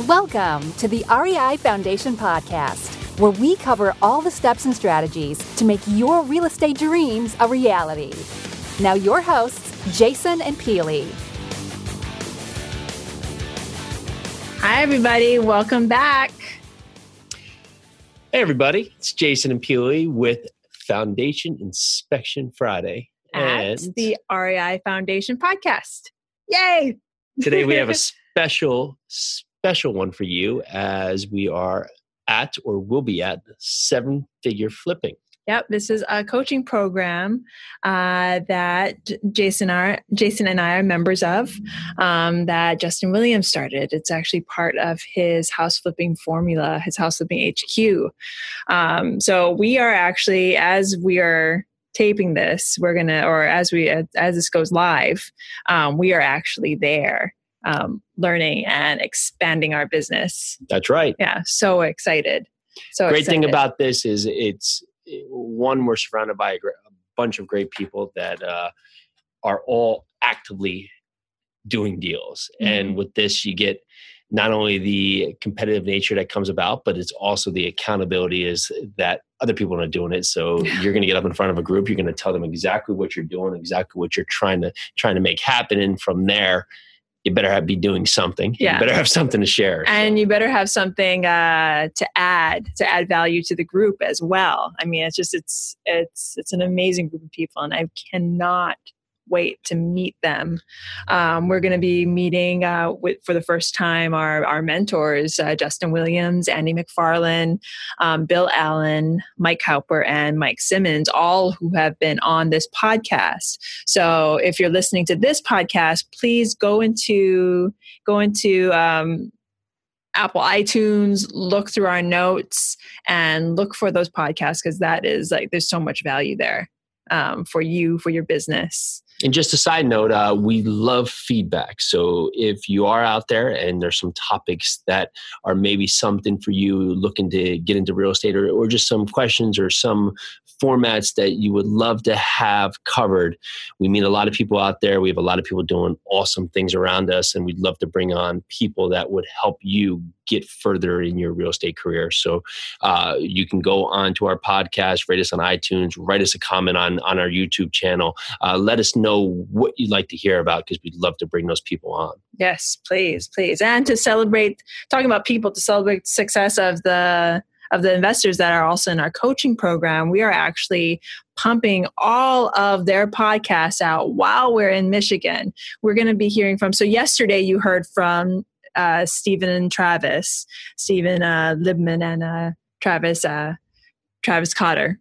Welcome to the REI Foundation Podcast, where we cover all the steps and strategies to make your real estate dreams a reality. Now, your hosts, Jason and Pili. Hi, everybody. Welcome back. Hey, everybody. It's Jason and Pili with Foundation Inspection Friday. At the REI Foundation podcast. Yay! today we have a special, special one for you as we are at or will be at seven figure flipping. Yep, this is a coaching program uh, that Jason are Jason and I are members of. Um, that Justin Williams started. It's actually part of his house flipping formula, his house flipping HQ. Um, so we are actually, as we are taping this, we're gonna, or as we as this goes live, um, we are actually there. Um, learning and expanding our business. That's right. Yeah, so excited. So great excited. thing about this is it's one we're surrounded by a, gr- a bunch of great people that uh, are all actively doing deals Mhm. and with this you get not only the competitive nature that comes about but it's also the accountability is that other people are doing it so you're going to get up in front of a group you're going to tell them exactly what you're doing exactly what you're trying to trying to make happen and from there you better have, be doing something. Yeah. you better have something to share and you better have something uh, to add to add value to the group as well. I mean it's just it's it's it's an amazing group of people and i cannot wait to meet them um, we're going to be meeting uh, with for the first time our, our mentors uh, justin williams andy mcfarland um, bill allen mike cowper and mike simmons all who have been on this podcast so if you're listening to this podcast please go into go into um, Apple iTunes, look through our notes and look for those podcasts because that is like there's so much value there um, for you for your business. And just a side note, uh, we love feedback. So if you are out there and there's some topics that are maybe something for you looking to get into real estate or, or just some questions or some formats that you would love to have covered, we meet a lot of people out there. We have a lot of people doing awesome things around us, and we'd love to bring on people that would help you get further in your real estate career. So uh, you can go on to our podcast, rate us on iTunes, write us a comment on, on our YouTube channel. Uh, let us know what you'd like to hear about because we'd love to bring those people on. Yes, please, please. And to celebrate talking about people to celebrate the success of the of the investors that are also in our coaching program, we are actually pumping all of their podcasts out while we're in Michigan. We're going to be hearing from. So yesterday you heard from uh, Stephen and Travis, Stephen uh, Libman and uh, Travis uh, Travis Cotter.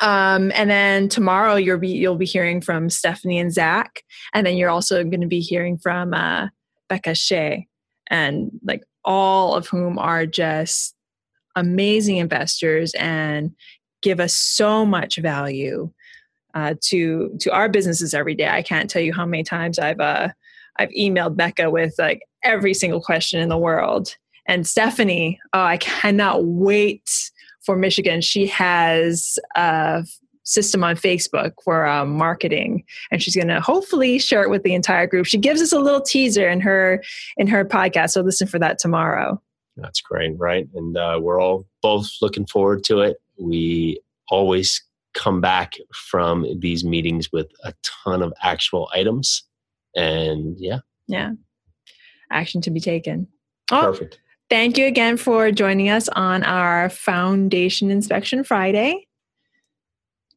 Um, and then tomorrow you'll be you'll be hearing from Stephanie and Zach, and then you're also going to be hearing from uh, Becca Shea, and like all of whom are just amazing investors and give us so much value uh, to to our businesses every day. I can't tell you how many times I've uh, I've emailed Becca with like every single question in the world. And Stephanie, oh, I cannot wait for Michigan. She has a system on Facebook for um, marketing, and she's going to hopefully share it with the entire group. She gives us a little teaser in her in her podcast, so listen for that tomorrow. That's great, right? And uh, we're all both looking forward to it. We always come back from these meetings with a ton of actual items. And yeah, Yeah, action to be taken. Oh, perfect. thank you again for joining us on our Foundation Inspection Friday.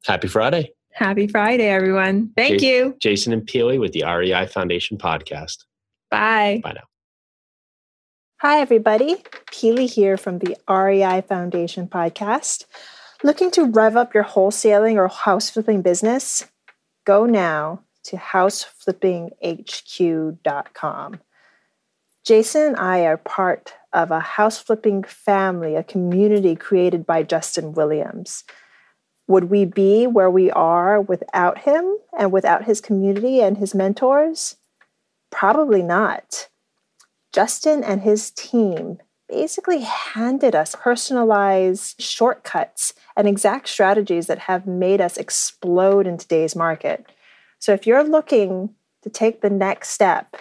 Happy Friday. Happy Friday, everyone. Thank Jason- you. Jason and Pili with the REI Foundation podcast. Bye. Bye now. Hi, everybody. Pili here from the REI Foundation podcast. Looking to rev up your wholesaling or house flipping business? Go now to houseflippinghq.com. Jason and I are part of a house flipping family, a community created by Justin Williams. Would we be where we are without him and without his community and his mentors? Probably not. Justin and his team basically handed us personalized shortcuts and exact strategies that have made us explode in today's market. So if you're looking to take the next step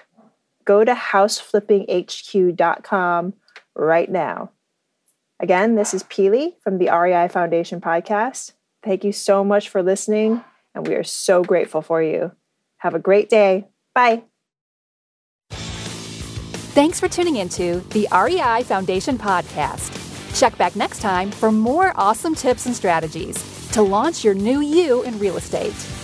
go to houseflippinghq.com right now. Again, this is Pili from the REI Foundation podcast. Thank you so much for listening, and we are so grateful for you. Have a great day. Bye. Thanks for tuning into the REI Foundation podcast. Check back next time for more awesome tips and strategies to launch your new you in real estate.